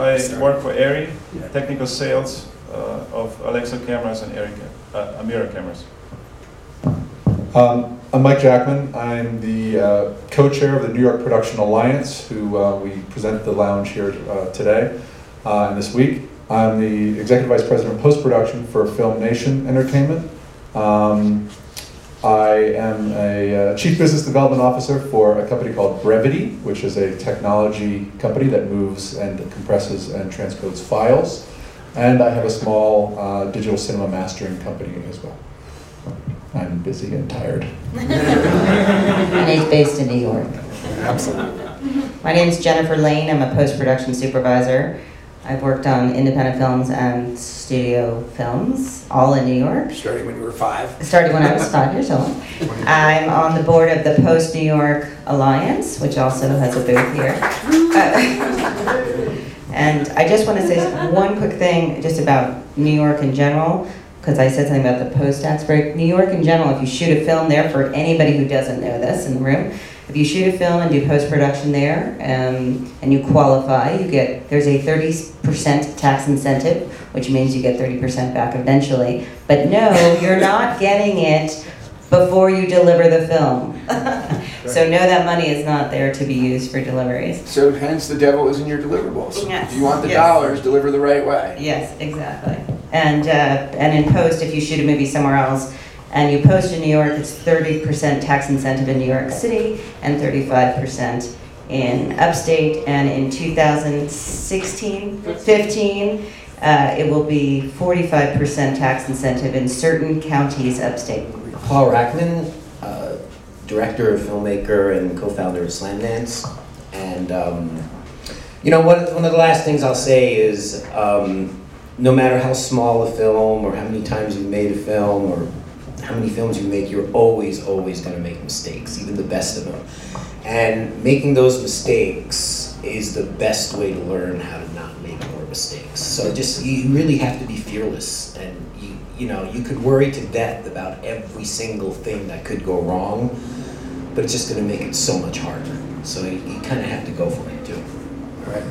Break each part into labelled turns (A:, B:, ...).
A: I work for ARRI, technical sales uh, of Alexa cameras and ARRI, ca- uh, Amira cameras.
B: Um, I'm Mike Jackman. I'm the uh, co-chair of the New York Production Alliance, who uh, we present the lounge here uh, today uh, and this week. I'm the executive vice president of post-production for Film Nation Entertainment. Um, I am a uh, chief business development officer for a company called Brevity, which is a technology company that moves and compresses and transcodes files. And I have a small uh, digital cinema mastering company as well. I'm busy and tired.
C: And he's based in New York.
D: Absolutely.
C: My name is Jennifer Lane. I'm a post-production supervisor. I've worked on independent films and studio films, all in New York,
D: Starting when you were five.
C: starting when I was five years old. I'm on the board of the Post New York Alliance, which also has a booth here. Uh, And I just want to say one quick thing just about New York in general, because I said something about the post-tax break. New York in general, if you shoot a film there, for anybody who doesn't know this in the room, if you shoot a film and do post-production there, um, and you qualify, you get, there's a thirty percent tax incentive, which means you get thirty percent back eventually. But no, you're not getting it before you deliver the film. So no, that money is not there to be used for deliveries.
D: So hence the devil is in your deliverables.
C: Yes,
D: If you want the
C: yes.
D: dollars, deliver the right way.
C: Yes, exactly. And, uh, and in post, if you shoot a movie somewhere else and you post in New York, it's thirty percent tax incentive in New York City and thirty-five percent in upstate. And in 2016, 15, uh, it will be forty-five percent tax incentive in certain counties upstate.
E: Paul Rachman, uh, director, filmmaker, and co-founder of Slamdance. And, um, you know, one, one of the last things I'll say is, um, no matter how small a film, or how many times you've made a film, or how many films you make, you're always, always gonna make mistakes, even the best of them. And making those mistakes is the best way to learn how to not make more mistakes. So just, you really have to be fearless, and you, you know, you could worry to death about every single thing that could go wrong, but it's just gonna make it so much harder. So you, you kinda have to go for it too.
D: All right.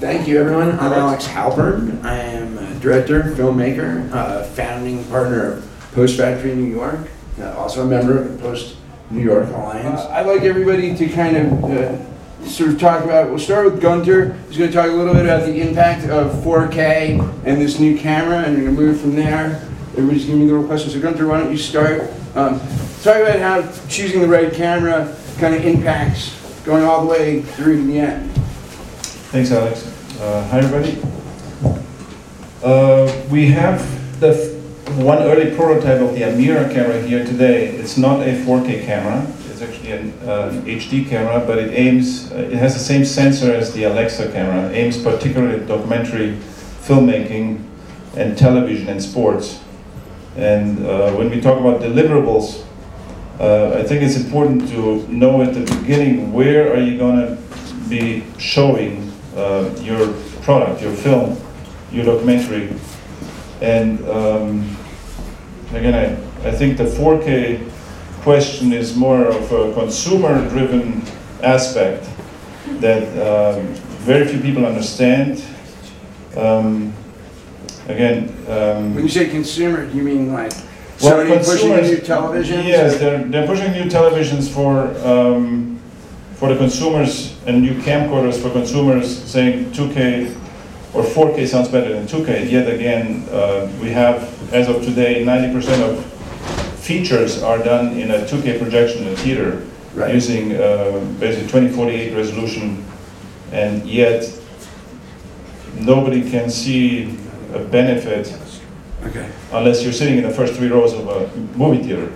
D: Thank you, everyone. I'm Alex Halpern. I am a director, filmmaker, uh, founding partner of Post Factory in New York, uh, also a member of the Post New York Alliance. Uh, I'd like everybody to kind of uh, sort of talk about, we'll start with Gunter, He's going to talk a little bit about the impact of 4K and this new camera, and we're going to move from there. Everybody's giving me little questions. So Gunter, why don't you start? Um, talk about how choosing the right camera kind of impacts going all the way through to the end.
A: Thanks, Alex. Uh, Hi, everybody. Uh, We have the f- one early prototype of the Amira camera here today. It's not a 4K camera, it's actually an uh, HD camera, but it aims, uh, it has the same sensor as the Alexa camera, aims particularly at documentary filmmaking and television and sports. And uh, when we talk about deliverables, uh, I think it's important to know at the beginning where are you going to be showing uh, your product, your film, your documentary. And um, again, I, I think the 4K question is more of a consumer driven aspect that um, very few people understand. Um, again, um,
D: When you say consumer, do you mean like
A: well,
D: Sony pushing new televisions?
A: Yes, they're, they're pushing new televisions for, um, for the consumers and new camcorders for consumers saying 2K or 4K sounds better than 2K. Yet again, uh, we have, as of today, 90% of features are done in a 2K projection in a theater
D: Right.
A: using uh, basically 2048 resolution, and yet nobody can see a benefit
D: Okay.
A: unless you're sitting in the first three rows of a movie theater.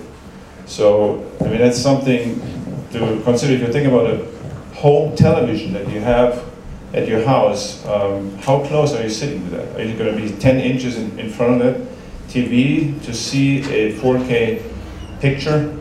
A: So, I mean, that's something to consider if you think about a home television that you have at your house. Um, how close are you sitting to that? Are you going to be 10 inches in, in front of that TV to see a 4K picture?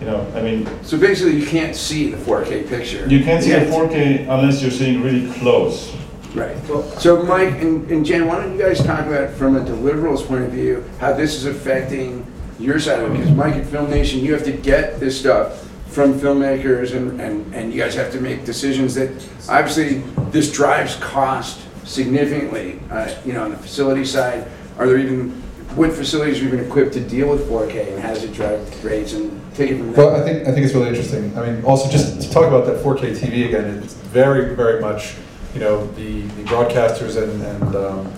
A: You know, I mean,
D: So basically, you can't see the 4K picture.
A: you can't see a
D: Yeah.
A: 4K unless you're sitting really close.
D: Right. So Mike and, and Jen, why don't you guys talk about from a deliverables point of view how this is affecting your side of it? Because Mike at Film Nation, you have to get this stuff from filmmakers and, and, and you guys have to make decisions that, obviously, this drives cost significantly, uh, you know, on the facility side. Are there even, what facilities are even equipped to deal with 4K and does it drive rates and take it from
B: Well. I think, I think it's really interesting. I mean, also just to talk about that 4K TV again, it's very, very much, you know, the, the broadcasters and, and um,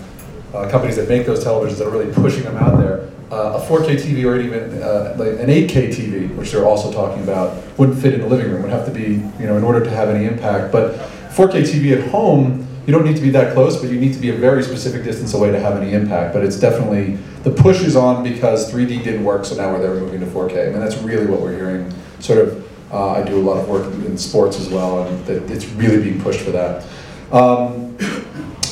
B: uh, companies that make those televisions that are really pushing them out there. Uh, a 4K TV or even uh, like an 8K TV, which they're also talking about, wouldn't fit in the living room. Would have to be, you know, in order to have any impact. But 4K TV at home, you don't need to be that close, but you need to be a very specific distance away to have any impact. But it's definitely the push is on because 3D didn't work, so now we're there moving to 4K. I mean, that's really what we're hearing. Sort of, uh, I do a lot of work in sports as well, and it's really being pushed for that. Um,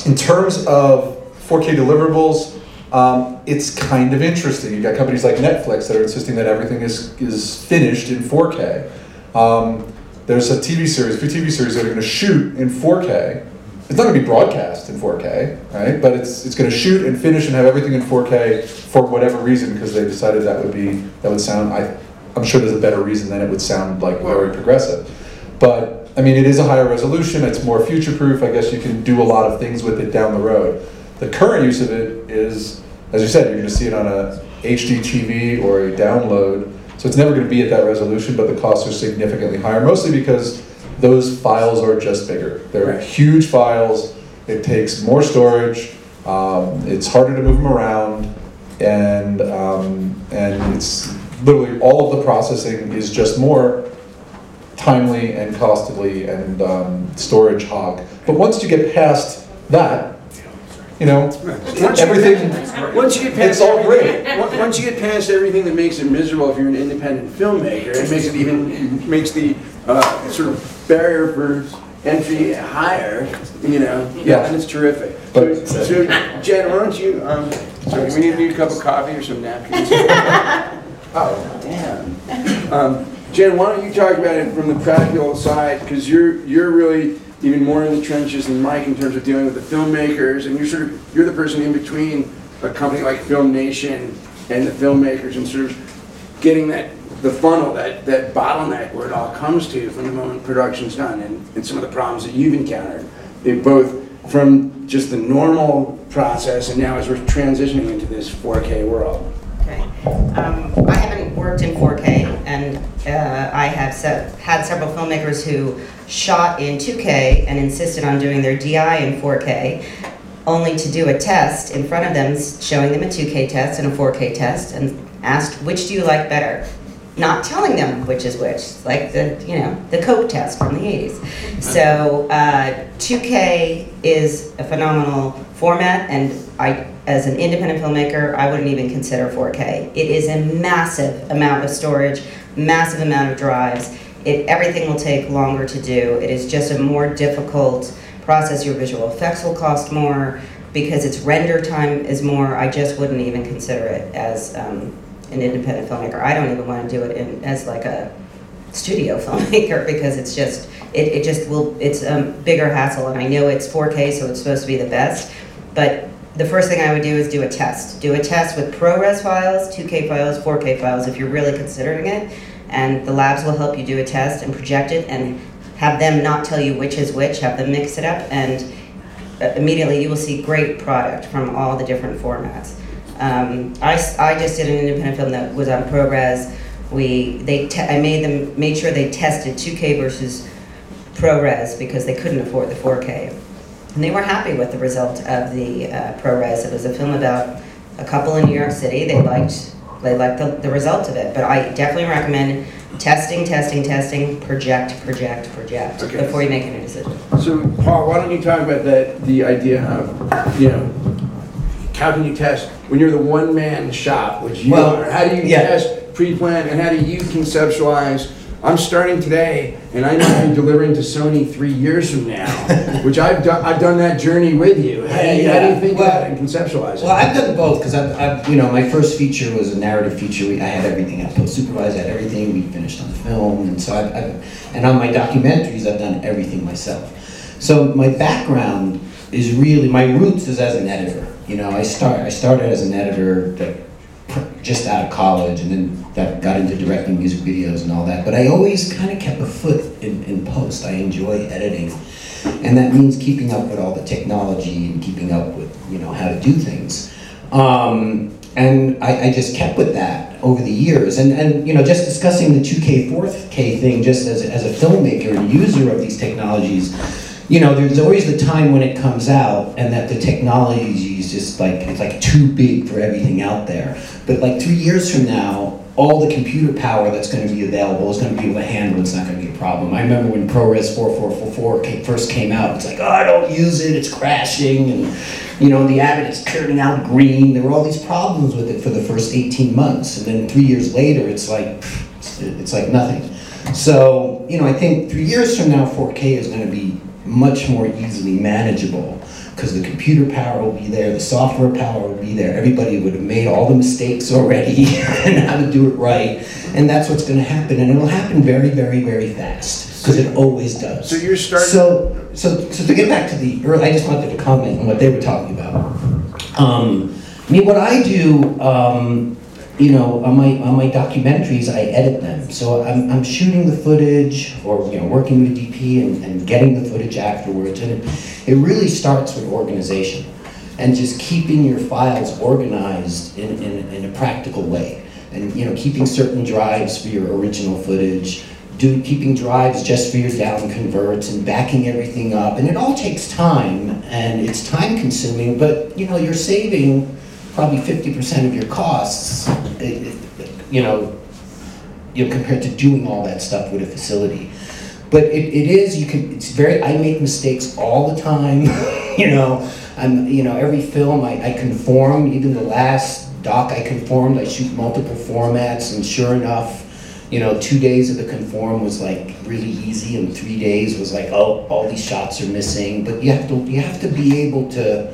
B: in terms of 4K deliverables, um, it's kind of interesting. You've got companies like Netflix that are insisting that everything is, is finished in 4K. Um, there's a TV series, a few TV series that are going to shoot in 4K. It's not going to be broadcast in 4K, right? But it's, it's going to shoot and finish and have everything in 4K for whatever reason because they decided that would be that would sound. I, I'm sure there's a better reason than it would sound like very progressive. But I mean, it is a higher resolution. It's more future-proof. I guess you can do a lot of things with it down the road. The current use of it is, as you said, you're going to see it on a HD TV or a download. So it's never going to be at that resolution, but the costs are significantly higher, mostly because those files are just bigger. They're
D: Right.
B: huge files. It takes more storage. Um, it's harder to move them around, and um, and it's literally all of the processing is just more timely and costly and um, storage hog. But once you get past that, you know,
D: Once you
B: everything.
D: get- Once you get past
B: It's all great.
D: Once you get past everything that makes it miserable if you're an independent filmmaker, it makes it even, makes the, uh, sort of barrier for entry higher, you know?
B: Yeah.
D: And it's terrific.
B: But-
D: so Jen, why don't you, um, sorry, we need, need a cup of coffee or some napkins? Oh, damn. Um, Jen, why don't you talk about it from the practical side, because you're, you're really even more in the trenches than Mike in terms of dealing with the filmmakers, and you're sort of, you're the person in between a company like Film Nation and the filmmakers, and sort of getting that, the funnel, that, that bottleneck where it all comes to from the moment production's done, and, and some of the problems that you've encountered, both from just the normal process, and now as we're transitioning into this 4K world.
C: Okay. Um, I haven't worked in 4K, and uh, I have se- had several filmmakers who shot in 2K and insisted on doing their DI in 4K, only to do a test in front of them, showing them a 2K test and a 4K test, and asked, which do you like better? Not telling them which is which, like the, you know, the Coke test from the 80s. So uh, 2K is a phenomenal format, and I, as an independent filmmaker, I wouldn't even consider 4K. It is a massive amount of storage, massive amount of drives. It, everything will take longer to do. It is just a more difficult process. Your visual effects will cost more because its render time is more. I just wouldn't even consider it as um, an independent filmmaker. I don't even want to do it in, as like a studio filmmaker because it's just it, it just will it's a bigger hassle and I know it's 4K so it's supposed to be the best but the first thing I would do is do a test do a test with ProRes files 2K files 4K files if you're really considering it and the labs will help you do a test and project it and have them not tell you which is which have them mix it up and uh, immediately you will see great product from all the different formats um, I, I just did an independent film that was on ProRes. We they I made them made sure they tested 2K versus ProRes because they couldn't afford the 4K, and they were happy with the result of the uh, ProRes. It was a film about a couple in New York City. They liked they liked the, the result of it. But I definitely recommend testing, testing, testing, project, project, project
D: Okay.
C: before you make any decision.
D: So, Paul, why don't you talk about that, the idea of, you know, how can you test, when you're the one-man shop, which you
E: Well,
D: are, how do you
E: yeah.
D: test, pre-plan, and how do you conceptualize, I'm starting today, and I might be delivering to Sony three years from now, which I've done, I've done that journey with you. How do you, how do you think
E: Well-
D: about it and conceptualize it?
E: Well, I've done both because I've, I've, you know, my first feature was a narrative feature. We, I had everything. I post supervised, I had everything. We finished on the film, and so I've, I've, and on my documentaries, I've done everything myself. So my background is really my roots is as an editor. You know, I start I started as an editor that just out of college and then that got into directing music videos and all that. But I always kind of kept a foot in, in post. I enjoy editing. And that means keeping up with all the technology and keeping up with, you know, how to do things. Um, and I, I just kept with that over the years. And, and you know, just discussing the 2K, 4K thing just as, as a filmmaker and user of these technologies, you know, there's always the time when it comes out and that the technology is just like, it's like too big for everything out there. But like three years from now, all the computer power that's going to be available is going to be able to handle it. It's not going to be a problem. I remember when ProRes 4444 ca- first came out, it's like, oh, I don't use it, it's crashing, and you know, the Avid is turning out green. There were all these problems with it for the first 18 months, and then three years later, it's like, it's like nothing. So, you know, I think three years from now, 4K is going to be much more easily manageable because the computer power will be there, the software power will be there. Everybody would have made all the mistakes already and how to do it right, and that's what's going to happen, and it'll happen very, very, very fast because it always does.
D: So you're starting.
E: So, so, so to get back to the early, I just wanted to comment on what they were talking about. Um, I mean, what I do, um, you know, on my on my documentaries, I edit them. So I'm, I'm shooting the footage, or you know, working with DP and, and getting the footage afterwards, and it, it really starts with organization and just keeping your files organized in, in, in a practical way, and you know, keeping certain drives for your original footage do, keeping drives just for your down converts and backing everything up. And it all takes time and it's time consuming, but you know, you're saving probably 50% of your costs, you know, you know, compared to doing all that stuff with a facility. But it, it is, you can, it's very, I make mistakes all the time, you know. I'm, you know, every film I, I conform, even the last doc I conformed, I shoot multiple formats, and sure enough, you know, two days of the conform was like really easy, and three days was like, oh, all these shots are missing. But you have to, you have to be able to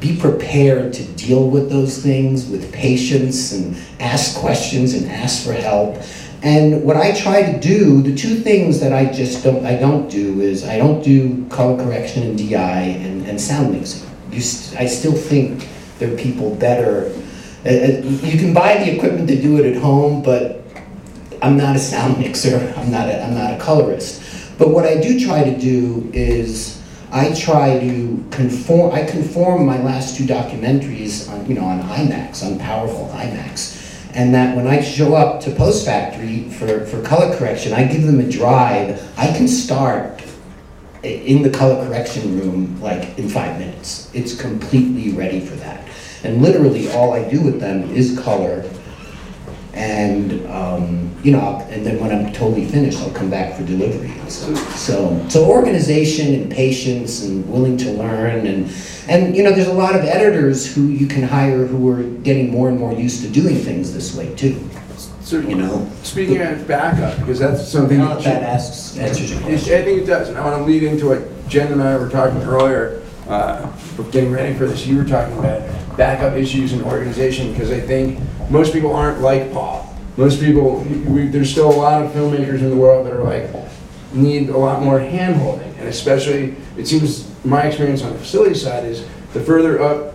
E: be prepared to deal with those things with patience and ask questions and ask for help. And what I try to do, the two things that I just don't, I don't do is I don't do color correction and DI and, and sound mixing. St- I still think there are people better. uh, uh, You can buy the equipment to do it at home, but I'm not a sound mixer, I'm not a, I'm not a colorist. But what I do try to do is I try to conform, I conform my last two documentaries on, you know, on iMacs, on powerful iMacs. And that when I show up to Post Factory for, for color correction, I give them a drive, I can start in the color correction room like in five minutes. It's completely ready for that. And literally all I do with them is color and um, you know, and then when I'm totally finished, I'll come back for delivery. So, so, so organization and patience and willing to learn and and you know, there's a lot of editors who you can hire who are getting more and more used to doing things this way too.
D: So,
E: You know,
D: speaking of backup, because that's something that
E: that asks answers your question.
D: I think it does, and I want to lead into what Jen and I were talking earlier, uh, getting ready for this, you were talking about backup issues in organization, because I think most people aren't like Paul. Most people, we, there's still a lot of filmmakers in the world that are like, need a lot more handholding, and especially, it seems, my experience on the facility side is, the further up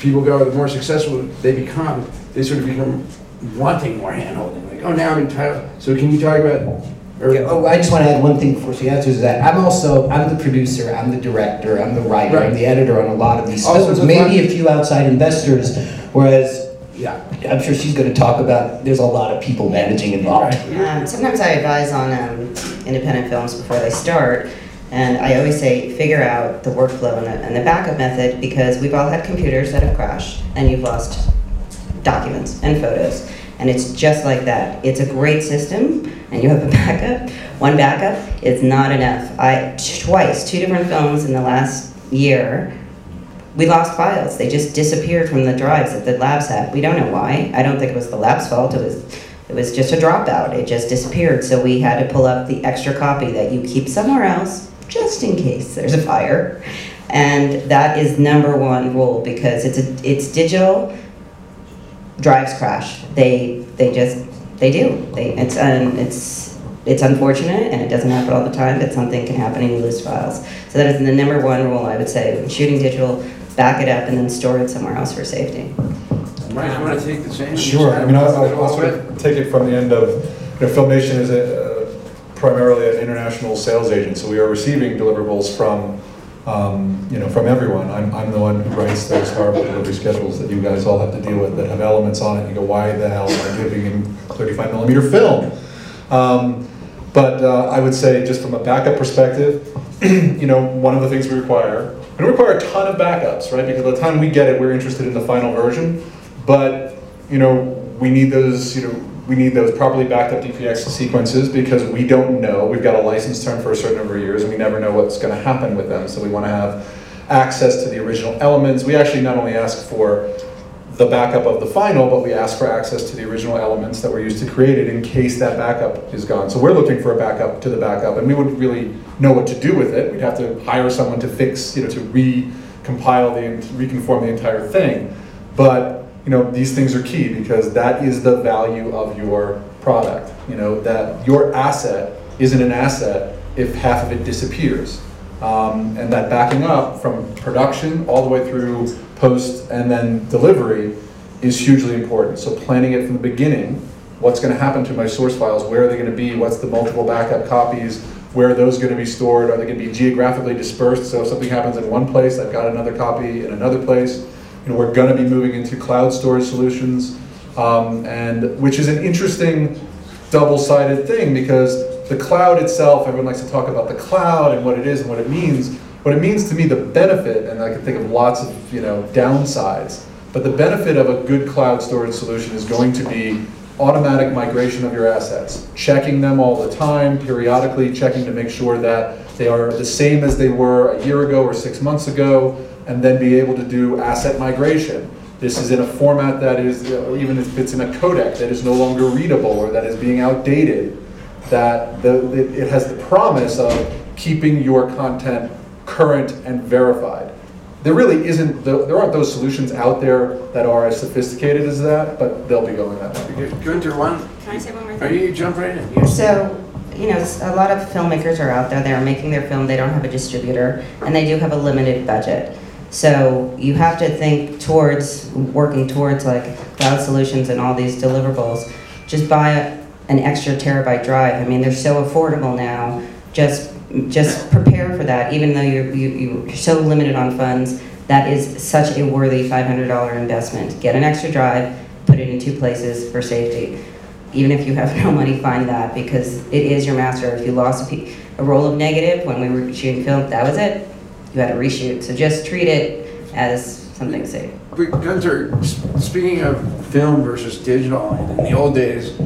D: people go, the more successful they become, they sort of become wanting more handholding, like, oh, now I'm entitled, so can you talk about, or-
E: Yeah, oh, I just want to add one thing before she answers that. I'm also, I'm the producer, I'm the director, I'm the writer, I'm the editor on a lot of these
D: Also
E: films.
D: the
E: Maybe a few outside investors, whereas,
D: yeah.
E: I'm sure she's going to talk about, there's a lot of people managing involved.
C: Um, sometimes I advise on um, independent films before they start, and I always say figure out the workflow and the, and the backup method because we've all had computers that have crashed and you've lost documents and photos. And it's just like that. It's a great system, and you have a backup. One backup is not enough. I twice, two different films in the last year, we lost files. They just disappeared from the drives that the labs had. We don't know why. I don't think it was the lab's fault. It was it was just a dropout. It just disappeared. So we had to pull up the extra copy that you keep somewhere else just in case there's a fire. And that is number one rule because it's a it's digital drives crash. They they just they do. They it's um, it's it's unfortunate and it doesn't happen all the time, but something can happen and you lose files. So that is the number one rule I would say. When shooting digital, back it up and then store it somewhere else for safety.
D: Mike, you wanna take the same?
B: Sure, I mean, I'll, I'll- I'll sort of take it from the end of, you know, Film Nation is a, uh, primarily an international sales agent, so we are receiving deliverables from, um, you know, from everyone. I'm, I'm the one who writes those horrible delivery schedules that you guys all have to deal with that have elements on it, you go, why the hell am I giving him thirty-five millimeter film? Um, But uh, I would say, just from a backup perspective, you know, one of the things we require, we require a ton of backups, right? Because by the time we get it, we're interested in the final version. But, you know, we need those, you know, we need those properly backed up DPX sequences because we don't know. We've got a license term for a certain number of years and we never know what's going to happen with them. So we want to have access to the original elements. We actually not only ask for the backup of the final, but we ask for access to the original elements that were used to create it in case that backup is gone. So we're looking for a backup to the backup, and we wouldn't really know what to do with it. We'd have to hire someone to fix, you know, to recompile the, reconform the entire thing. But, you know, these things are key because that is the value of your product. You know, that your asset isn't an asset if half of it disappears. Um, and that backing up from production all the way through post and then delivery is hugely important. So planning it from the beginning, what's going to happen to my source files, where are they going to be, what's the multiple backup copies, where are those going to be stored, are they going to be geographically dispersed, so if something happens in one place, I've got another copy in another place. You know, we're going to be moving into cloud storage solutions, um, and which is an interesting double-sided thing because the cloud itself, everyone likes to talk about the cloud and what it is and what it means. What it means to me, the benefit, and I can think of lots of you know downsides, but the benefit of a good cloud storage solution is going to be automatic migration of your assets, checking them all the time, periodically checking to make sure that they are the same as they were a year ago or six months ago, and then be able to do asset migration. This is in a format that is, even if it's in a codec that is no longer readable or that is being outdated, that the, it it has the promise of keeping your content current and verified. There really isn't, there aren't those solutions out there that are as sophisticated as that, but they'll be going that way.
D: Gunter, one,
C: Can I say one more thing?
D: are you jump right in? Yes.
C: So, you know, a lot of filmmakers are out there, they're making their film, they don't have a distributor, and they do have a limited budget. So you have to think towards, working towards like cloud solutions and all these deliverables. Just buy a- an extra terabyte drive. I mean, they're so affordable now. Just, just prepare for that, even though you're, you, you're so limited on funds. That is such a worthy $500 investment. Get an extra drive, put it in two places for safety even if you have no money, find that because it is your master. If you lost a, a roll of negative when we were shooting film, that was it. You had to reshoot. So just treat it as something safe.
D: But Gunter, speaking of film versus digital, in the old days,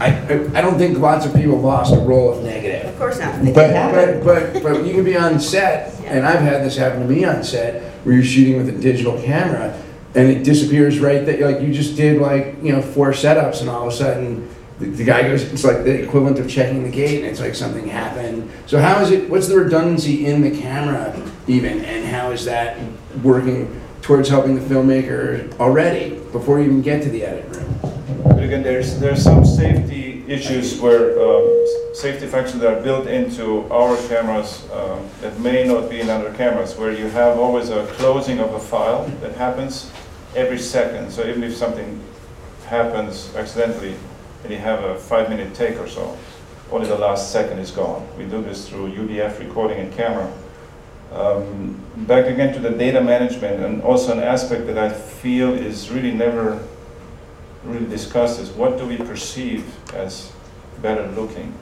D: I, I I don't think lots of people lost a roll of negative.
C: Of course not. It did
D: But, but, but, but you can be on set, and I've had this happen to me on set, where you're shooting with a digital camera, and it disappears right that, like, you just did like, you know, four setups, and all of a sudden, the, the guy goes, it's like the equivalent of checking the gate, and it's like something happened. So how is it, what's the redundancy in the camera even, and how is that working towards helping the filmmaker already, before you even get to the edit room?
A: But again, there's, there's some safety issues where, um, safety functions that are built into our cameras um, that may not be in other cameras, where you have always a closing of a file that happens every second. So even if something happens accidentally, and you have a five-minute take or so, only the last second is gone. We do this through UDF recording and camera. Um, Back again to the data management, and also an aspect that I feel is really never really discussed is what do we perceive as better looking?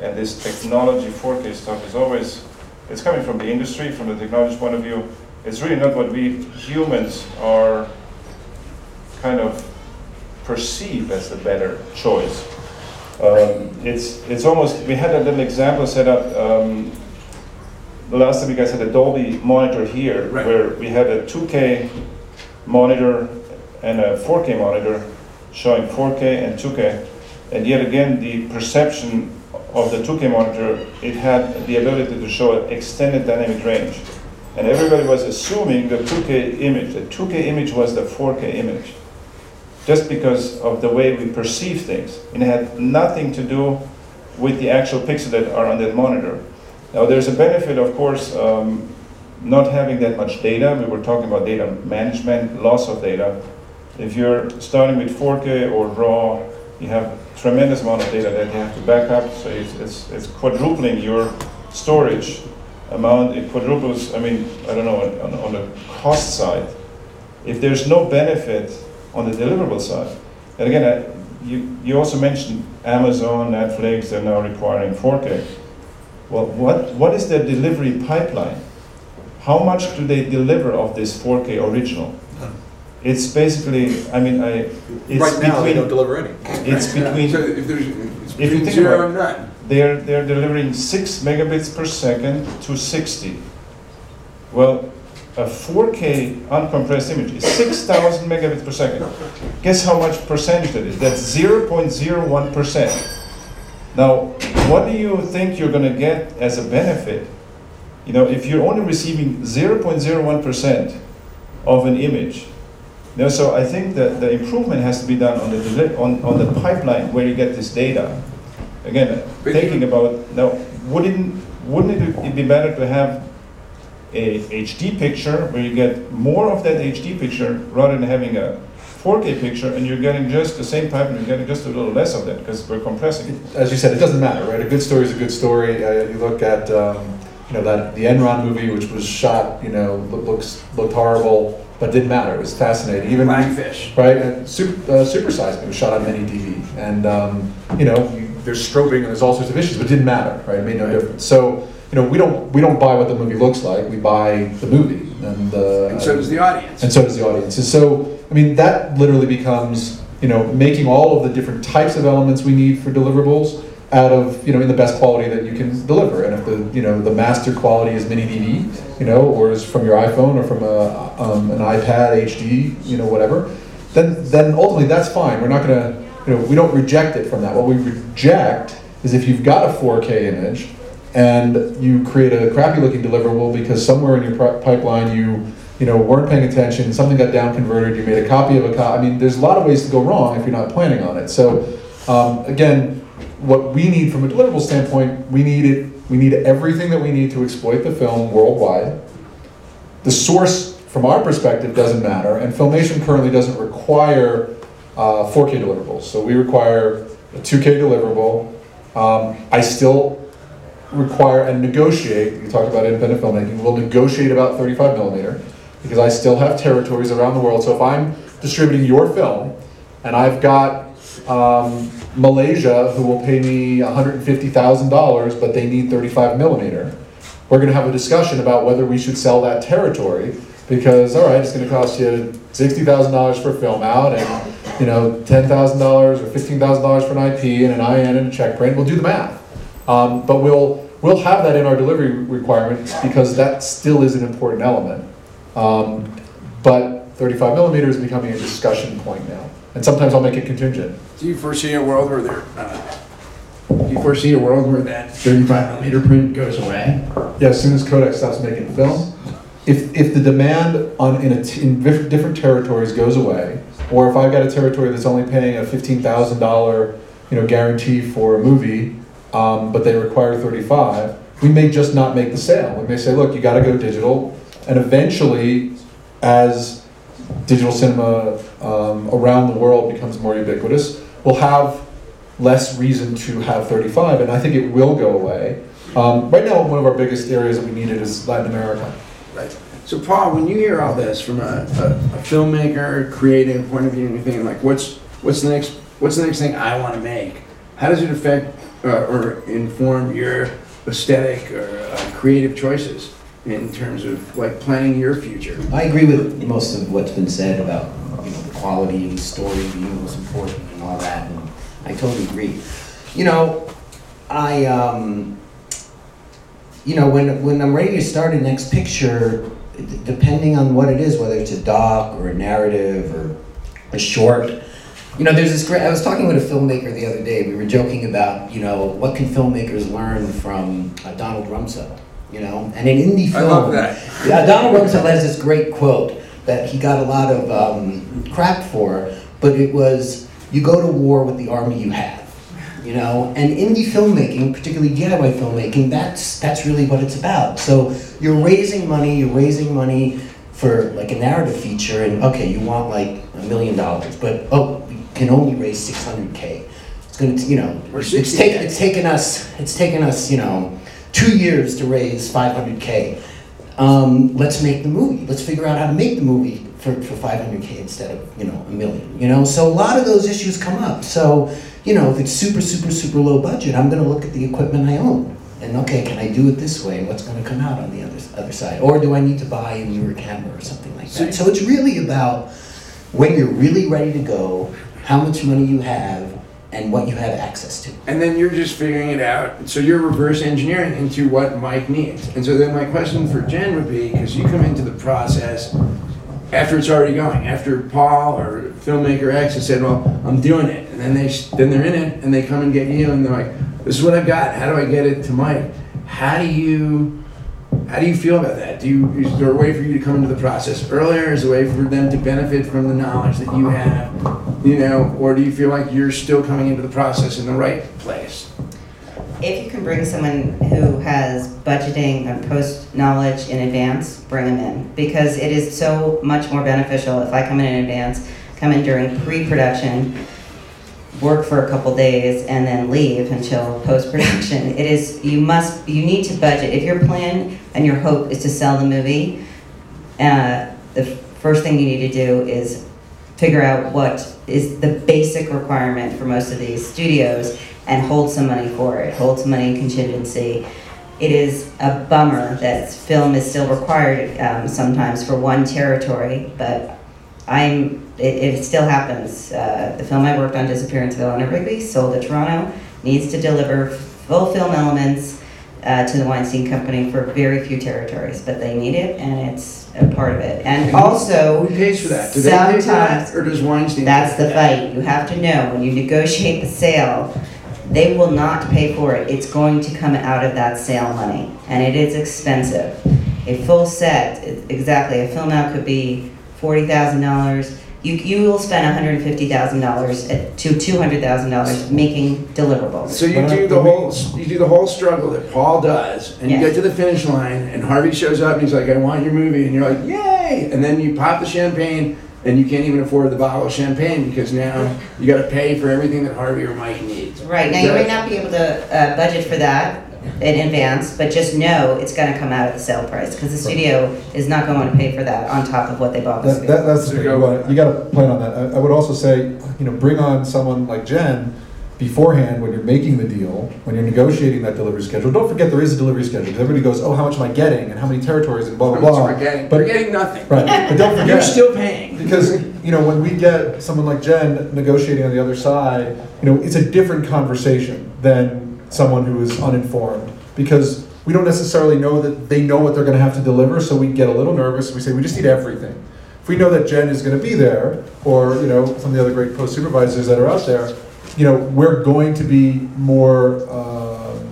A: And this technology 4K stuff is always, it's coming from the industry, from the technology point of view. It's really not what we humans are kind of perceive as the better choice. Um, it's, it's almost, we had a little example set up um, last time you guys had a Dolby monitor here,
D: Right.
A: where we had a 2K monitor and a 4K monitor showing 4K and 2K. And yet again, the perception of the 2K monitor, it had the ability to show an extended dynamic range. And everybody was assuming the 2K image, the 2K image was the 4K image, just because of the way we perceive things. And it had nothing to do with the actual pixels that are on that monitor. Now, there's a benefit, of course, um, not having that much data. We were talking about data management, loss of data. If you're starting with 4K or RAW, you have tremendous amount of data that you have to back up, so it's, it's, it's quadrupling your storage amount, it quadruples, I mean, I don't know, on, on the cost side. If there's no benefit on the deliverable side, and again, I- you, you also mentioned Amazon, Netflix, they're now requiring 4K. Well, what, what is their delivery pipeline? How much do they deliver of this 4K original? It's basically, I mean, I, it's
F: Right now, they don't
A: between,
F: deliver any.
A: it's between,
D: So if there's, it's
A: If you think
D: zero
A: about
D: and none.
A: they're, they're delivering six megabits per second to 60. Well, a 4K uncompressed image is 6,000 megabits per second. Guess how much percentage that is? That's 0.01%. Now, what do you think you're going to get as a benefit? You know, if you're only receiving 0.01% of an image, you know, so I think that the improvement has to be done on the, on, on the pipeline where you get this data. Again,
D: But
A: thinking about, now, wouldn't, wouldn't it be better to have a HD picture where you get more of that HD picture rather than having a 4K picture and you're getting just the same type and you're getting just a little less of that because we're compressing it.
B: as you said, it doesn't matter, right? A good story is a good story. Uh, you look at, um, you know, that the Enron movie, which was shot, you know, loo- looks looked horrible, but didn't matter. It was fascinating. Even
D: Blackfish.
B: right, and super, uh, Supersize Me was shot on mini DV, and um, you know, you, there's strobing and there's all sorts of issues, but it didn't matter, right? It made no difference. So you know, we don't we don't buy what the movie looks like. We buy the movie, and uh,
D: And so does the audience.
B: and so does the audience. And so, I mean, that literally becomes, you know, making all of the different types of elements we need for deliverables out of, you know, in the best quality that you can deliver. And if the, you know, the master quality is mini DV, you know, or is from your iPhone or from a, um, an iPad HD, you know, whatever, then, then ultimately that's fine. We're not gonna, you know, we don't reject it from that. What we reject is if you've got a 4K image and you create a crappy looking deliverable because somewhere in your pipeline you you know weren't paying attention something got down converted you made a copy of a copy i mean there's a lot of ways to go wrong if you're not planning on it. So um, again what we need from a deliverable standpoint we need it we need everything that we need to exploit the film worldwide. The source from our perspective doesn't matter and Film Nation currently doesn't require uh, 4k deliverables. So we require a 2k deliverable. Um, i still require and negotiate, you talked about independent filmmaking, we'll negotiate about 35 millimeter because I still have territories around the world. So if I'm distributing your film and I've got um, Malaysia who will pay me $150,000 but they need 35 millimeter, we're going to have a discussion about whether we should sell that territory because all right, it's going to cost you $60,000 for film out and you know $10,000 or $15,000 for an IP and an IN and a check print. We'll do the math. Um, but we'll, we'll have that in our delivery requirements because that still is an important element. Um, but 35 millimeter is becoming a discussion point now. And sometimes I'll make it contingent.
D: Do you foresee a world where there, uh, do you foresee a world where that 35 millimeter print goes away?
B: Yeah, as soon as Kodak stops making film, if, if the demand on, in, a t- in dif- different territories goes away, or if I've got a territory that's only paying a $15,000 you know, guarantee for a movie, um, but they require 35, we may just not make the sale. We may say, look, you got to go digital, and eventually, as digital cinema um, around the world becomes more ubiquitous, we'll have less reason to have 35, and I think it will go away. Um, right now, one of our biggest areas that we need it is Latin America.
D: Right. So Paul, when you hear all this from a, a, a filmmaker, creative point of view, and you're thinking like, what's what's the next what's the next thing I want to make? How does it affect uh, or inform your aesthetic or uh, creative choices in terms of like planning your future?
E: I agree with most of what's been said about, you know, the quality and story being most important and all that, and I totally agree. You know, I, um, you know, when, when I'm ready to start a next picture, depending on what it is, whether it's a doc or a narrative or a short, you know, there's this great, I was talking with a filmmaker the other day, we were joking about, you know, what can filmmakers learn from uh, Donald Rumsfeld, you know? And in indie film.
D: I love that.
E: Yeah, Donald Rumsfeld has this great quote that he got a lot of um, crap for, but it was, "You go to war with the army you have." You know, and indie filmmaking, particularly DIY filmmaking, that's that's really what it's about. So you're raising money, you're raising money for like a narrative feature, and okay, you want like a million dollars, but, oh, can only raise six hundred K. It's gonna, you know, it's
D: 60K.
E: taken, it's taken us, it's taken us, you know, two years to raise five hundred K. Um, let's make the movie, let's figure out how to make the movie for, for five hundred K instead of, you know, a million, you know? So a lot of those issues come up, so, you know, if it's super, super, super low budget, I'm gonna look at the equipment I own. And okay, can I do it this way? What's gonna come out on the other, other side? Or do I need to buy a newer camera or something like
D: So-
E: that? So it's really about when you're really ready to go, how much money you have, and what you have access to.
D: And then you're just figuring it out. So you're reverse engineering into what Mike needs. And so then my question for Jen would be, because you come into the process after it's already going, after Paul or filmmaker X has said, "Well, I'm doing it," and then they then they're in it and they come and get you and they're like, "This is what I've got. How do I get it to Mike?" How do you how do you feel about that? Do you is there a way for you to come into the process earlier? Is there a way for them to benefit from the knowledge that you have? You know, or do you feel like you're still coming into the process in the right place?
C: If you can bring someone who has budgeting and post knowledge in advance, bring them in. Because it is so much more beneficial if I come in in advance, come in during pre-production, work for a couple days, and then leave until post-production. It is, you must, you need to budget. If your plan and your hope is to sell the movie, uh, the first thing you need to do is figure out what is the basic requirement for most of these studios and hold some money for it, hold some money in contingency. It is a bummer that film is still required um, sometimes for one territory, but I'm, it, it still happens. Uh, the film I worked on, Disappearance of Eleanor Rigby, sold to Toronto, needs to deliver full film elements uh, to the Weinstein Company for very few territories, but they need it and it's a part of it. And also,
D: Who pays for that? Do they pay for
C: sometimes-
D: that, or does Weinstein?
C: that's
D: pay
C: the
D: that?
C: fight. You have to know when you negotiate the sale, they will not pay for it. It's going to come out of that sale money, and it is expensive. A full set, exactly, a film now could be forty thousand dollars. You, you will spend hundred and fifty thousand dollars to two hundred thousand dollars making deliverables.
D: So you do the whole you do the whole struggle that Paul does, and you
C: Yes.
D: get to the finish line, and Harvey shows up and he's like, "I want your movie," and you're like, "Yay!" And then you pop the champagne, and you can't even afford the bottle of champagne because now you got to pay for everything that Harvey or Mike needs.
C: Right, now you may not be able to uh, budget for that in advance, but just know it's gonna come out of the sale price, because the studio is not going to pay for that on top of what they bought the
B: That,
C: studio.
B: that, that's the
D: So
B: thing,
D: go-
B: you gotta- plan on that. I, I would also say, you know, bring on someone like Jen beforehand when you're making the deal, when you're negotiating that delivery schedule. Don't forget there is a delivery schedule, because everybody goes, oh, how much am I getting, and how many territories, and blah,
D: How
B: blah,
D: much
B: blah.
D: we're getting?
B: But-
D: we're getting nothing.
B: Right, but don't forget.
D: You're still paying.
B: Because, you know, when we get someone like Jen negotiating on the other side, you know, it's a different conversation than someone who is uninformed. Because we don't necessarily know that they know what they're gonna have to deliver, so we get a little nervous, we say, we just need everything. If we know that Jen is gonna be there, or, you know, some of the other great post supervisors that are out there, you know, we're going to be more, um,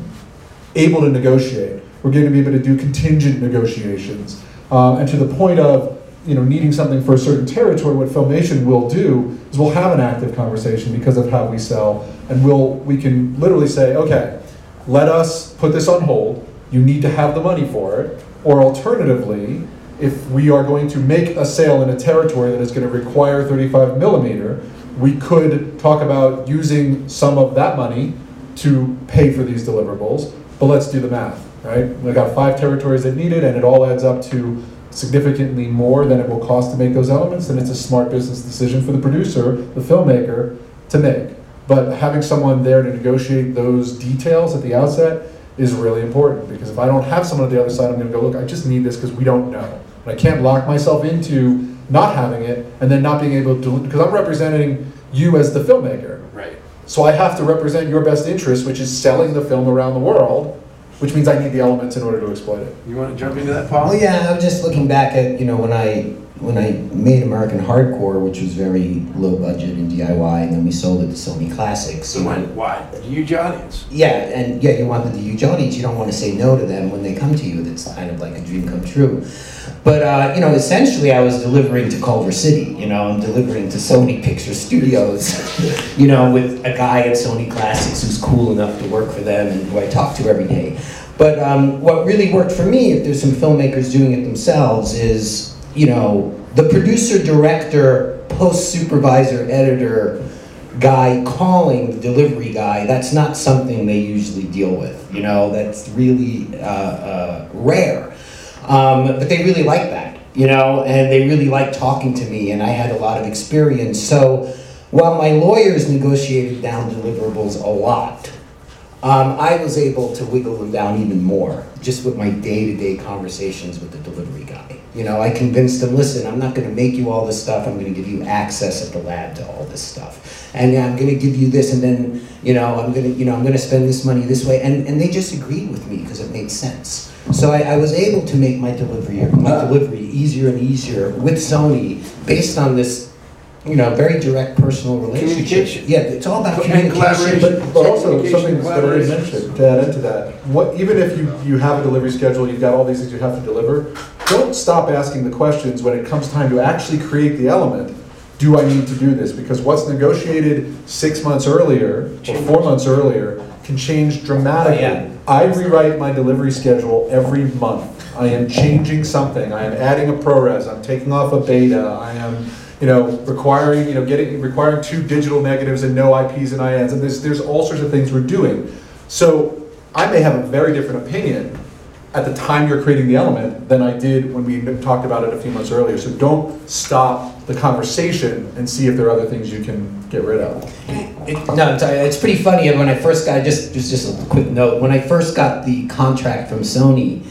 B: able to negotiate. We're going to be able to do contingent negotiations. Um, and to the point of, you know, needing something for a certain territory, what Film Nation will do is we'll have an active conversation because of how we sell. And we'll, we can literally say, okay, let us put this on hold. You need to have the money for it. Or alternatively, if we are going to make a sale in a territory that is going to require 35 millimeter, we could talk about using some of that money to pay for these deliverables, but let's do the math, right? We got five territories that need it, and it all adds up to significantly more than it will cost to make those elements, and it's a smart business decision for the producer, the filmmaker, to make. But having someone there to negotiate those details at the outset is really important, because if I don't have someone at the other side, I'm gonna go, look, I just need this because we don't know. And I can't lock myself into not having it and then not being able to, because I'm representing you as the filmmaker.
D: Right.
B: So I have to represent your best interest, which is selling the film around the world, which means I need the elements in order to exploit it.
D: You want to jump into that, Paul?
E: Well, yeah, I'm just looking back at, you know, when I, when I made American Hardcore, which was very low budget and DIY, and then we sold it to Sony Classics.
D: So why?
E: know.
D: Why? The huge audience.
E: Yeah, and yeah, you want the huge audience. You don't want to say no to them when they come to you. That's kind of like a dream come true. But uh, you know, essentially, I was delivering to Culver City. You know, I'm delivering to Sony Picture Studios. you know, with a guy at Sony Classics who's cool enough to work for them and who I talk to every day. But um, what really worked for me, if there's some filmmakers doing it themselves, is you know the producer director post supervisor, editor guy calling the delivery guy, that's not something they usually deal with. You know, that's really uh, uh, rare. Um, but they really like that, you know, and they really like talking to me, and I had a lot of experience. So while my lawyers negotiated down deliverables a lot, um, I was able to wiggle them down even more just with my day-to-day conversations with the delivery. You know, I convinced them, listen, I'm not going to make you all this stuff. I'm going to give you access at the lab to all this stuff, and I'm going to give you this, and then you know, I'm going to, you know, I'm going to spend this money this way, and and they just agreed with me because it made sense. So I, I was able to make my delivery my delivery easier and easier with Sony based on this. You know, very direct personal relationship.
D: Communication.
E: Yeah, it's all about
D: And
E: communication. But
B: But also, something that already mentioned, to add into that, what, even if you, you have a delivery schedule, you've got all these things you have to deliver, don't stop asking the questions when it comes time to actually create the element. Do I need to do this? Because what's negotiated six months earlier, or four months earlier, can change dramatically.
E: Oh, yeah.
B: I rewrite my delivery schedule every month. I am changing something, I am adding a ProRes, I'm taking off a beta, I am, you know, requiring, you know, getting, requiring two digital negatives and no IPs and INs, and there's, there's all sorts of things we're doing. So I may have a very different opinion at the time you're creating the element than I did when we talked about it a few months earlier. So don't stop the conversation and see if there are other things you can get rid of.
E: It, no, it's, it's pretty funny. When I first got just just just a quick note. When I first got the contract from Sony,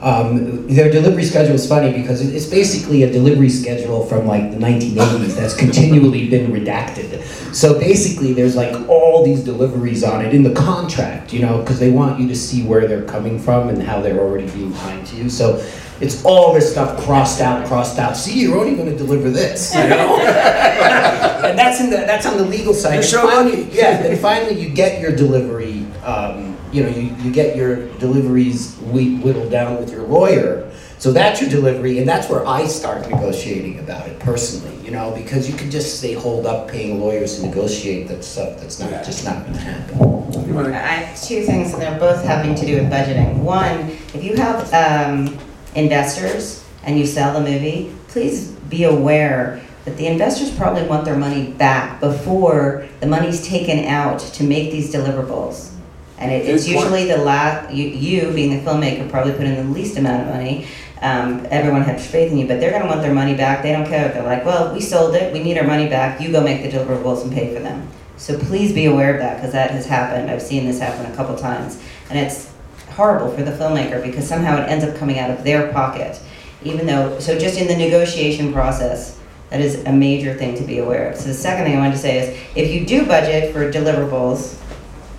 E: um, their delivery schedule is funny because it's basically a delivery schedule from like the 1980s that's continually been redacted. So basically, there's like all these deliveries on it in the contract, you know, because they want you to see where they're coming from and how they're already being kind to you. So. It's all this stuff crossed out, crossed out. See, you're only going to deliver this, you know. and that's in the that's on the legal side.
D: You're
E: And
D: so
E: finally,
D: lucky.
E: yeah, and finally you get your delivery. Um, you know, you, you get your deliveries whittled down with your lawyer. So that's your delivery, and that's where I start negotiating about it personally. You know, because you can just say hold up paying lawyers to negotiate that stuff that's not just not going to happen.
C: I have two things, and they're both having to do with budgeting. One, if you have um, investors and you sell the movie, please be aware that the investors probably want their money back before the money's taken out to make these deliverables. And it- it's usually the last, you, you being the filmmaker probably put in the least amount of money. Um, everyone has faith in you, but they're gonna want their money back. They don't care if they're like, well, we sold it, we need our money back, you go make the deliverables and pay for them. So please be aware of that, because that has happened. I've seen this happen a couple times. And it's horrible for the filmmaker, because somehow it ends up coming out of their pocket. Even though, so just in the negotiation process, that is a major thing to be aware of. So the second thing I wanted to say is, if you do budget for deliverables,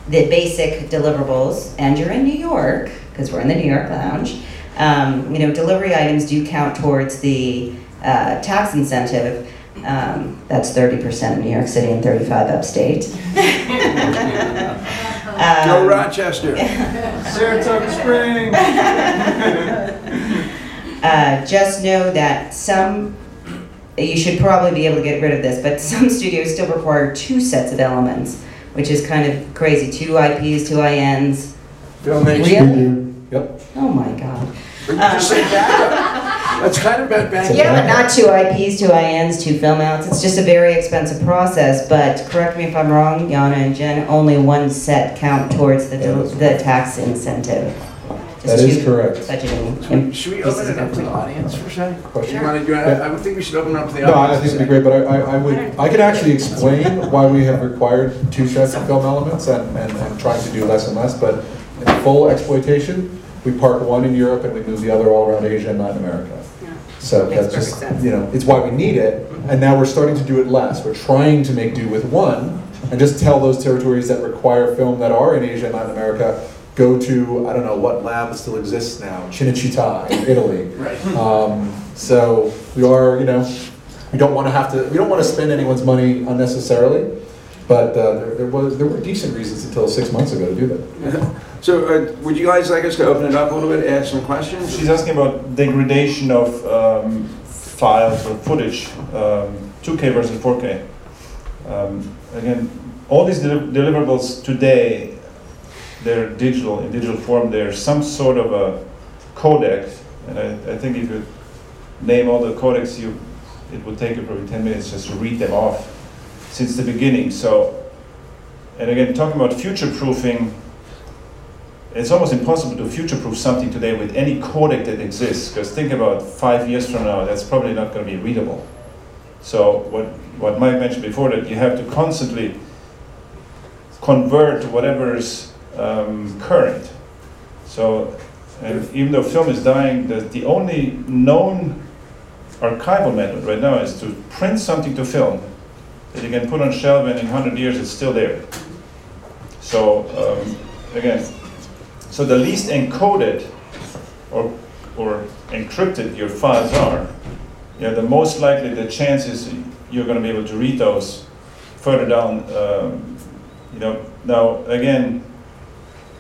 C: the basic deliverables, and you're in New York, because we're in the New York Lounge, um, you know, delivery items do count towards the uh, tax incentive. Um, that's 30% in New York City and 35 upstate. Um,
D: Rochester.
A: Saratoga Springs.
C: Uh, just know that some, you should probably be able to get rid of this, but some studios still require two sets of elements, which is kind of crazy. Two IPs, two INs.
D: Filmmaker.
C: Really?
B: Yep.
C: Oh my God.
D: But you just said backup. Um, That's kind of about backup.
C: Yeah, but not two IPs, two INs, two film outs. It's just a very expensive process, but correct me if I'm wrong, Yana and Jen, only one set count towards the, the tax incentive. Just
B: That is
C: two
B: correct.
C: Budgeting.
D: Should we open it up to the audience for a second?
B: Question?
D: You wanna I, I would think we should open it up to the
B: No, I
D: audience.
B: think it'd be great, but I, I I would, I could actually explain why we have required two sets of film elements and, and, and trying to do less and less, but in full exploitation, we park one in Europe and we move the other all around Asia and Latin America. So
C: Makes
B: that's just,
C: sense.
B: you know, it's why we need it, and now we're starting to do it less. We're trying to make do with one, and just tell those territories that require film that are in Asia and Latin America, go to, I don't know, what lab still exists now, Cinecittà in Italy.
D: Right.
B: Um, so we are, you know, we don't want to have to, we don't want to spend anyone's money unnecessarily, but uh, there, there was, there were decent reasons until six months ago to do that.
D: So, uh, would you guys like us to open it up a little bit, ask some questions?
A: She's asking about degradation of um, files or footage, um, 2K versus 4K. Um, again, all these deli- deliverables today, they're digital, in digital form. There's some sort of a codec, and I, I think if you name all the codecs you it would take you probably 10 minutes just to read them off since the beginning. So, and again, talking about future proofing, it's almost impossible to future proof something today with any codec that exists. Because think about five years from now, that's probably not going to be readable. So, what, what Mike mentioned before, that you have to constantly convert to whatever is um, current. So, even though film is dying, the, the only known archival method right now is to print something to film that you can put on shelf and in 100 years it's still there. So, um, again, so the least encoded or, or encrypted your files are, yeah, the most likely the chances you're going to be able to read those further down. Um, you know, now again,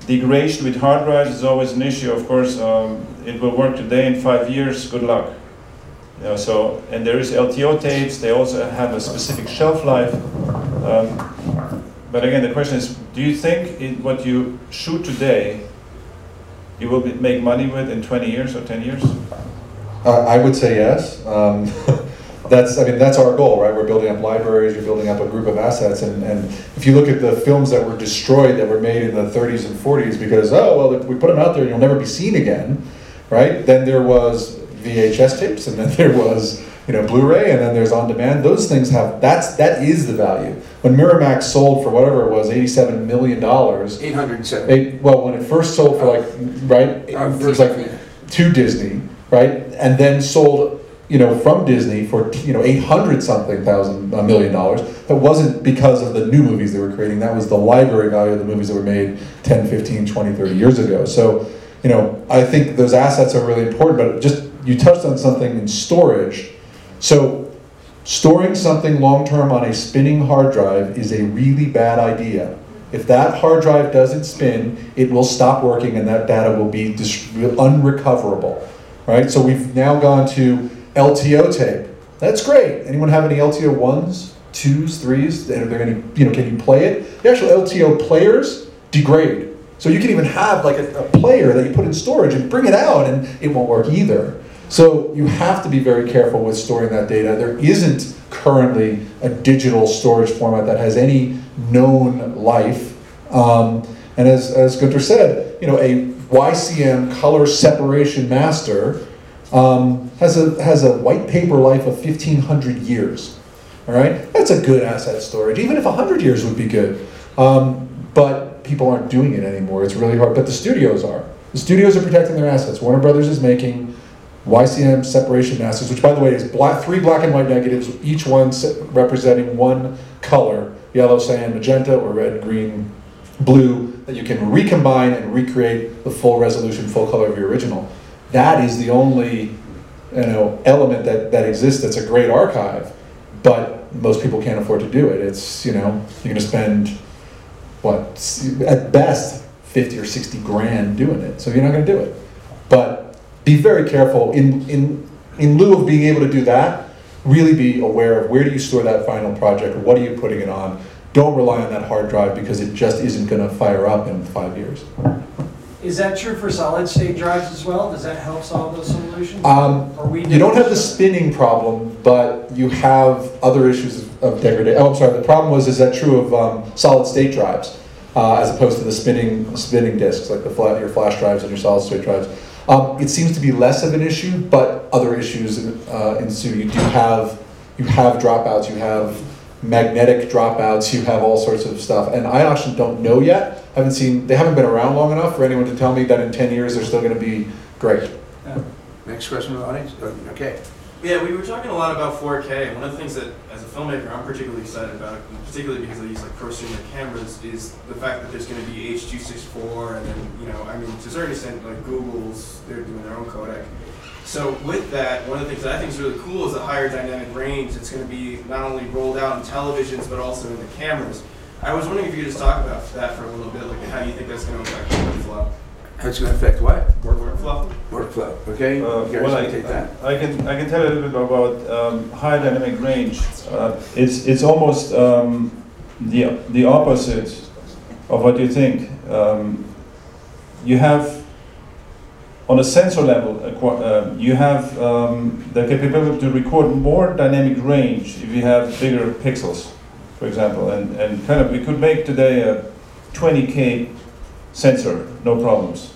A: degradation with hard drives is always an issue. Of course, um, it will work today. In five years, good luck. You know, so and there is LTO tapes. They also have a specific shelf life. Um, but again, the question is: Do you think what you shoot today, you will be, make money with in 20 years or 10 years?
B: Uh, I would say yes. Um, that's, I mean, that's our goal, right? We're building up libraries, you're building up a group of assets, and, and if you look at the films that were destroyed that were made in the 30s and 40s because, oh, well, if we put them out there and you'll never be seen again, right? Then there was VHS tapes, and then there was, you know, Blu-ray, and then there's on-demand. Those things have, that's, that is the value. When Miramax sold for whatever it was, $87 million,
D: Eight hundred seven.
B: well, when it first sold for like, right, uh, it was like to Disney, right, and then sold, you know, from Disney for you know eight hundred something thousand a million dollars. That wasn't because of the new movies they were creating. That was the library value of the movies that were made 10, 15, 20, 30 years ago. So, you know, I think those assets are really important. But just you touched on something in storage. So, storing something long term on a spinning hard drive is a really bad idea. If that hard drive doesn't spin, it will stop working and that data will be unrecoverable. Right? So we've now gone to LTO tape. That's great. Anyone have any LTO ones, twos, threes? Are there any, you know, can you play it? The actual LTO players degrade. So you can even have like a, a player that you put in storage and bring it out and it won't work either. So you have to be very careful with storing that data. There isn't currently a digital storage format that has any known life. Um, and as, as Gunter said, you know, a YCM color separation master um, has, a, has a white paper life of 1500 years. All right, that's a good asset storage, even if 100 years would be good. Um, but people aren't doing it anymore. It's really hard. But the studios are. The studios are protecting their assets. Warner Brothers is making YCM separation masters, which by the way is black, three black and white negatives, each one representing one color, yellow, cyan, magenta, or red, green, blue, that you can recombine and recreate the full resolution, full color of your original. That is the only you know, element that, that exists that's a great archive, but most people can't afford to do it. It's, you know, you're gonna spend, what, at best, 50 or 60 grand doing it, so you're not gonna do it. But be very careful in, in, in lieu of being able to do that, really be aware of where do you store that final project, what are you putting it on? Don't rely on that hard drive because it just isn't gonna fire up in five years.
F: Is that true for solid state drives as well? Does that help solve those solutions?
B: Um, You don't have the spinning problem, but you have other issues of degradation. Oh, I'm sorry, the problem was, is that true of um, solid state drives, uh, as opposed to the spinning, spinning disks, like the flat, your flash drives and your solid state drives? Um, It seems to be less of an issue, but other issues uh, ensue. You do have, you have dropouts, you have magnetic dropouts, you have all sorts of stuff. And I actually don't know yet, haven't seen, they haven't been around long enough for anyone to tell me that in 10 years they're still gonna be great.
D: Next question from the audience? Oh, Okay.
G: Yeah, we were talking a lot about 4K. One of the things that, as a filmmaker, I'm particularly excited about, particularly because I use like prosumer cameras, is the fact that there's going to be H.264, and then you know, I mean, to a certain extent, like Google's, they're doing their own codec. So with that, one of the things that I think is really cool is the higher dynamic range. It's going to be not only rolled out in televisions, but also in the cameras. I was wondering if you could just talk about that for a little bit, like how do you think that's going to affect workflow.
D: How it's gonna affect what?
G: Work workflow.
D: Workflow, okay?
A: Uh,
D: You
A: well, I,
D: can take that.
A: I can I can tell you a little bit about um, high dynamic range. Uh, it's it's almost um, the the opposite of what you think. Um, you have on a sensor level, uh, you have um, the capability to record more dynamic range if you have bigger pixels, for example. And, and kind of, we could make today a 20K sensor, no problems.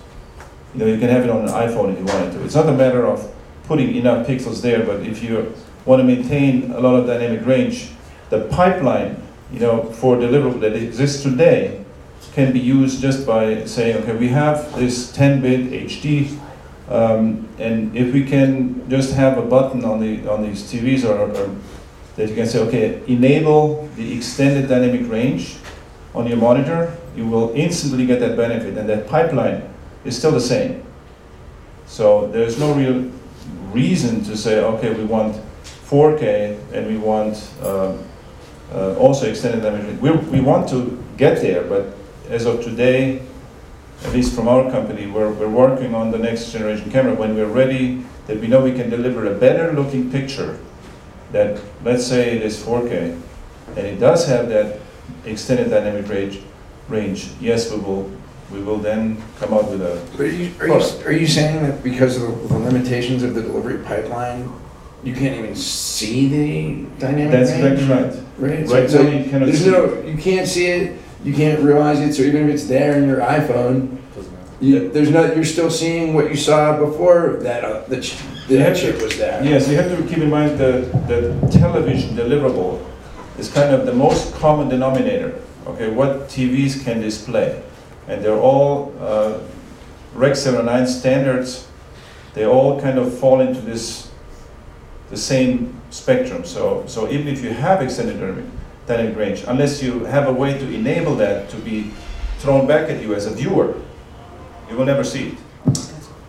A: You know, you can have it on an iPhone if you wanted to. It's not a matter of putting enough pixels there, but if you want to maintain a lot of dynamic range, the pipeline, you know, for deliverable that exists today can be used just by saying, okay, we have this 10-bit HD, um, and if we can just have a button on the on these TVs or, or that you can say, okay, enable the extended dynamic range on your monitor, you will instantly get that benefit, and that pipeline is still the same. So there's no real reason to say, okay, we want 4K and we want um, uh, also extended dynamic range. We, we want to get there, but as of today, at least from our company, we're, we're working on the next generation camera. When we're ready, that we know we can deliver a better looking picture that, let's say it is 4K, and it does have that extended dynamic range, range, yes, we will, we will then come out with a,
D: But are you, are you, are you saying that because of the- limitations of the delivery pipeline, you can't even see the dynamic
A: that's
D: range?
A: exactly right.
D: Right, so,
A: Right
D: so
A: you cannot
D: there's
A: see.
D: no, you can't see it, you can't realize it, so even if it's there in your iPhone, you, there's no, you're still seeing what you saw before that, uh, the, ch-
A: You
D: that
A: to-
D: chip was there.
A: Yes, you have to keep in mind that the television deliverable is kind of the most common denominator. Okay, what TVs can display? And they're all uh, Rec 709 standards. They all kind of fall into this the same spectrum. So, so even if you have extended dynamic, range, unless you have a way to enable that to be thrown back at you as a viewer, you will never see it.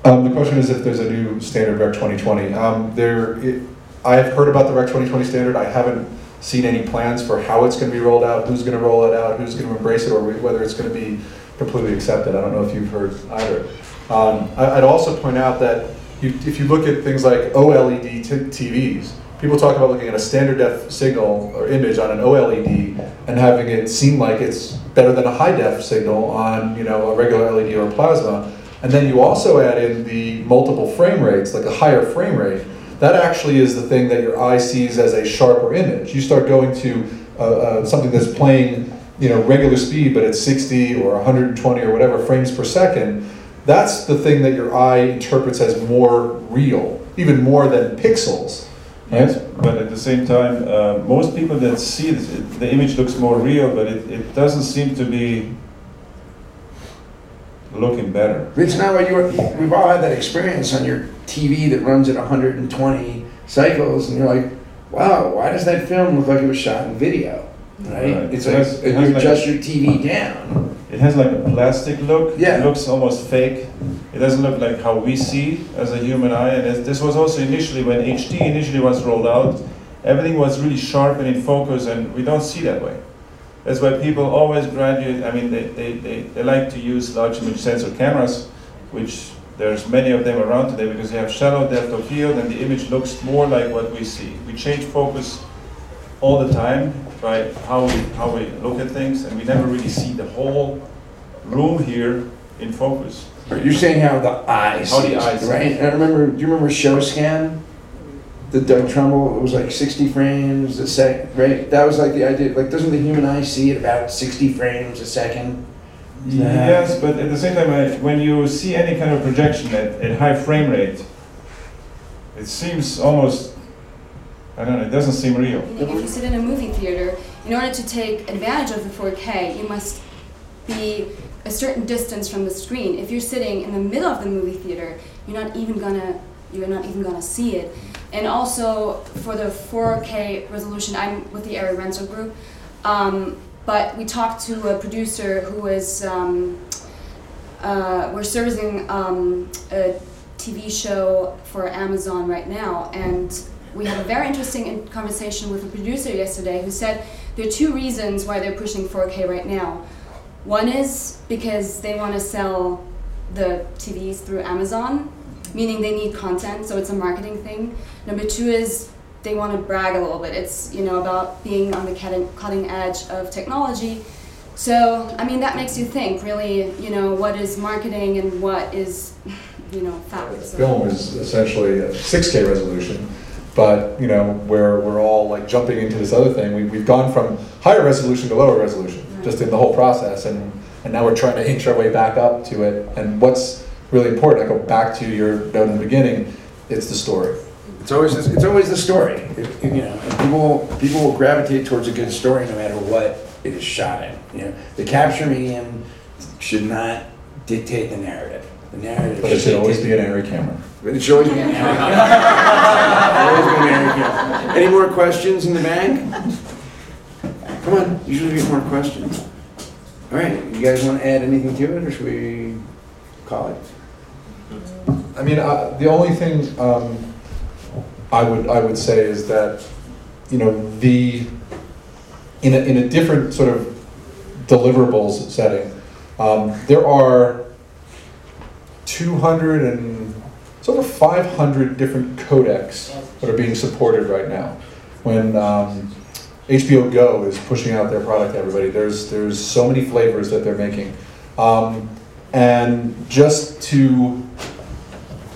B: Um, the question is if there's a new standard Rec 2020. Um, there, it, I've heard about the Rec 2020 standard. I haven't seen any plans for how it's going to be rolled out, who's going to roll it out, who's going to embrace it, or whether it's going to be completely accepted. I don't know if you've heard either. Um, I, I'd also point out that you, if you look at things like OLED TVs, people talk about looking at a standard def signal or image on an OLED and having it seem like it's better than a high def signal on you know a regular LED or plasma. And then you also add in the multiple frame rates, like a higher frame rate. That actually is the thing that your eye sees as a sharper image. You start going to uh, uh, something that's playing, you know, regular speed, but it's 60 or 120 or whatever frames per second. That's the thing that your eye interprets as more real, even more than pixels.
A: Yes, but at the same time, uh, most people that see this, it, the image looks more real, but it, it doesn't seem to be looking better.
D: It's not what you were, we've all had that experience on your TV that runs at 120 cycles, and you're like, wow, why does that film look like it was shot in video? Right?
A: Right.
D: It's
A: It
D: like,
A: has- it has
D: you
A: like-
D: adjust your TV down.
A: It has like a plastic look.
D: Yeah.
A: It looks almost fake. It doesn't look like how we see as a human eye. And this was also initially when HD initially was rolled out. Everything was really sharp and in focus, and we don't see that way. That's why people always graduate. I mean, they, they, they, they like to use large image sensor cameras, which there's many of them around today because they have shallow depth of field and the image looks more like what we see. We change focus all the time by how we, how we look at things, and we never really see the whole room here in focus.
D: You're saying how the eyes,
A: How the eyes.
D: right? And I remember, do you remember Showscan? The Doug Trumbull, it was like 60 frames a sec, right? That was like the idea. Like, doesn't the human eye see at about 60 frames a second? Yeah.
A: Yes, but at the same time, when you see any kind of projection at, at high frame rate, it seems almost, I don't know, it doesn't seem real.
H: If you sit in a movie theater, in order to take advantage of the 4K, you must be a certain distance from the screen. If you're sitting in the middle of the movie theater, you're not even gonna you're not even gonna see it. And also for the 4K resolution, I'm with the ARRI Rental group, um, but we talked to a producer who is um, uh, we're servicing um, a TV show for Amazon right now, and we had a very interesting in- conversation with a producer yesterday who said there are two reasons why they're pushing 4K right now. One is because they want to sell the TVs through Amazon, meaning they need content, so it's a marketing thing. Number two is they want to brag a little bit. It's you know about being on the cutting edge of technology. So I mean that makes you think really. You know what is marketing and what is you know, fact.
B: Film is essentially a 6K resolution, but, you know, where we're all like jumping into this other thing, we, we've gone from higher resolution to lower resolution, mm-hmm. just in the whole process, and, and now we're trying to inch our way back up to it. And what's really important, I go back to your note in the beginning, it's the story.
D: It's always, it's always the story. If- You know, and people, people will gravitate towards a good story no matter what it is shot in. You know, the capture medium should not dictate the narrative. The narrative.
B: But it should always be an ARRI camera.
D: It should always be an ARRI Always be an ARRI Any more questions in the bank? Come on, usually we get more questions. All right, you guys want to add anything to it, or should we call it?
B: I mean, uh, the only thing um, I would, I would say is that, you know, the, in a, in a different sort of deliverables setting, um, there are 200 and, it's over 500 different codecs that are being supported right now. When um, HBO Go is pushing out their product to everybody, there's, there's so many flavors that they're making. Um, and just to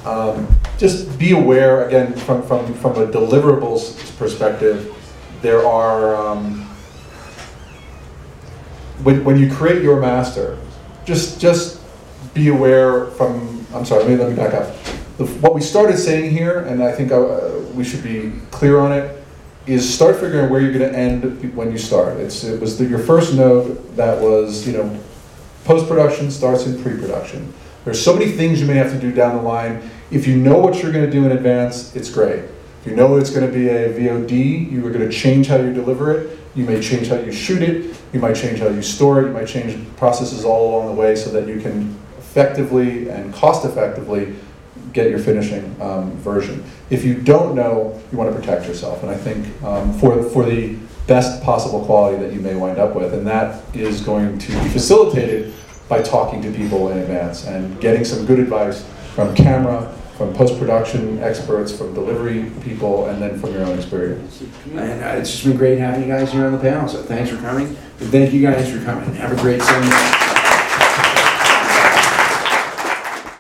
B: um, just be aware, again, from, from, from a deliverables perspective, there are, um, when, when you create your master, just, just be aware from, I'm sorry, let me, let me back up. The, what we started saying here, and I think uh, we should be clear on it, is start figuring where you're going to end when you start. It's, it was the, your first note that was, you know, post-production starts in pre-production. There's so many things you may have to do down the line. If you know what you're going to do in advance, it's great. If you know it's going to be a VOD, you are going to change how you deliver it. You may change how you shoot it. You might change how you store it. You might change processes all along the way so that you can effectively and cost-effectively get your finishing um, version. If you don't know, you want to protect yourself, and I think um, for for the best possible quality that you may wind up with, and that is going to be facilitated by talking to people in advance and getting some good advice from camera, from post-production experts, from delivery people, and then from your own experience.
D: And uh, it's just been great having you guys here on the panel, so thanks for coming. And thank you guys for coming. Have a great summer.